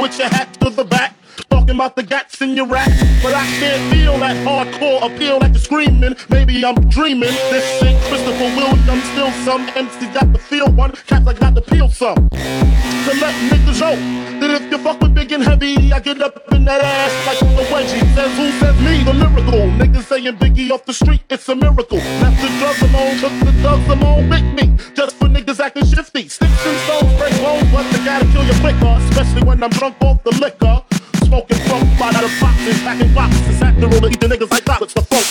your hat to the back talking about the gats in your rap, but I can't feel that hardcore appeal like you're screaming. Maybe I'm dreaming. This ain't Christopher Williams, still some MC got to feel one. Cats I got to peel some. To let niggas know that if you fuck with big and heavy, I get up in that ass like a wedgie. Says who says me, the lyrical. Niggas saying Biggie off the street, it's a miracle. Left the drugs alone, took the drugs alone make me. Just for niggas acting shifty. Sticks and stones break quicker, especially when I'm drunk off the liquor. Smoking from out of boxes, packing boxes, acting roller, eating niggas like that. It's the funk.